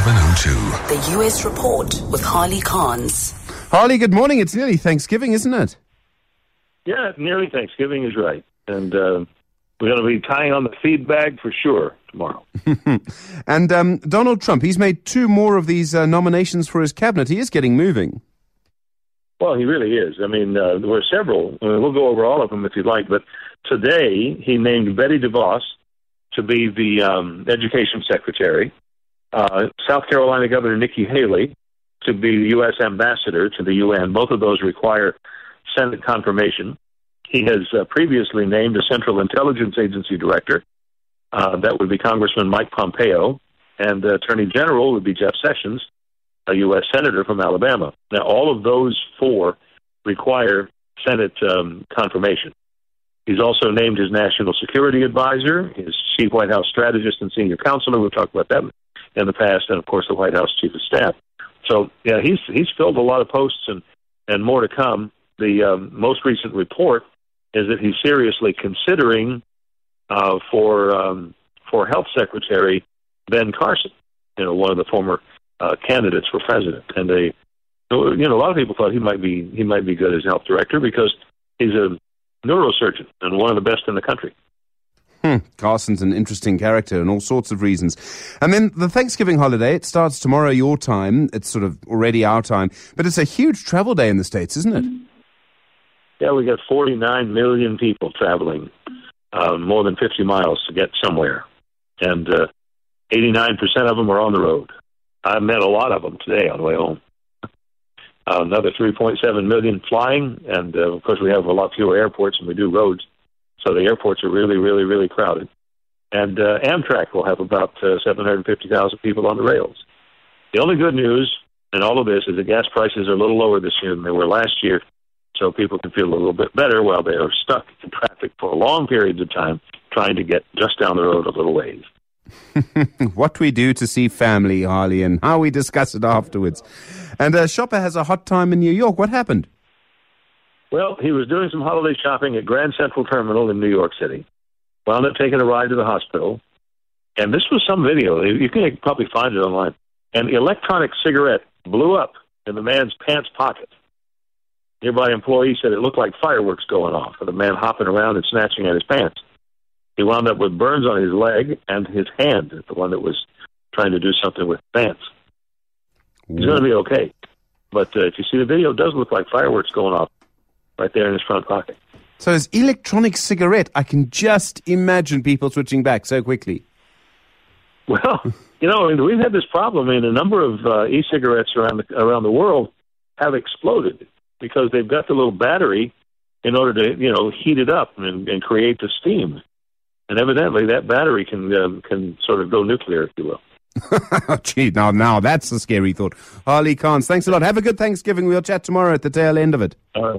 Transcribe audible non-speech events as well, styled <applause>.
1102. The US Report with Harley Carnes. Harley, good morning. It's nearly Thanksgiving, isn't it? Yeah, nearly Thanksgiving is right. And uh, we're going to be tying on the feed bag for sure tomorrow. <laughs> And um, Donald Trump, he's made two more of these uh, nominations for his cabinet. He is getting moving. Well, he really is. I mean, uh, there were several. Uh, we'll go over all of them if you'd like. But today, he named Betsy DeVos to be the um, education secretary, uh, South Carolina Governor Nikki Haley to be U.S. ambassador to the UN. Both of those require Senate confirmation. He has uh, previously named a Central Intelligence Agency director. Uh, that would be Congressman Mike Pompeo, and the Attorney General would be Jeff Sessions, a U.S. Senator from Alabama. Now, all of those four require Senate um, confirmation. He's also named his national security advisor, his chief White House strategist and senior counselor. We'll talk about that in the past, and of course, the White House chief of staff. So, yeah, he's he's filled a lot of posts and and more to come. The um, most recent report is that he's seriously considering uh, for um, for health secretary Ben Carson, you know, one of the former uh, candidates for president, and they, you know, a lot of people thought he might be he might be good as health director because he's a neurosurgeon and one of the best in the country. Hmm. Carson's an interesting character and all sorts of reasons. And then the Thanksgiving holiday, it starts tomorrow your time. It's sort of already our time. But it's a huge travel day in the States, isn't it? Yeah, we got 49 million people traveling uh, more than 50 miles to get somewhere, and uh, 89% of them are on the road. I met a lot of them today on the way home. Uh, <laughs> another 3.7 million flying, and uh, of course we have a lot fewer airports than we do roads, so the airports are really, really, really crowded. And uh, Amtrak will have about uh, 750,000 people on the rails. The only good news in all of this is that gas prices are a little lower this year than they were last year, so people can feel a little bit better while they are stuck in traffic for long periods of time trying to get just down the road a little ways. <laughs> what we do to see family, Harley, and how we discuss it afterwards. And uh, Shopper has a hot time in New York. What happened? Well, he was doing some holiday shopping at Grand Central Terminal in New York City. Wound up taking a ride to the hospital. And this was some video. You can probably find it online. An electronic cigarette blew up in the man's pants pocket. Nearby employee said it looked like fireworks going off, with a man hopping around and snatching at his pants. He wound up with burns on his leg and his hand, the one that was trying to do something with pants. He's going to be okay. But uh, if you see the video, it does look like fireworks going off right there in his front pocket. So his electronic cigarette, I can just imagine people switching back so quickly. Well, you know, I mean, we've had this problem. I mean, a number of uh, e-cigarettes around the, around the world have exploded because they've got the little battery in order to, you know, heat it up and, and create the steam. And evidently, that battery can um, can sort of go nuclear, if you will. <laughs> Gee, now, now that's a scary thought. Harley Carnes, thanks a lot. Have a good Thanksgiving. We'll chat tomorrow at the tail end of it. Uh,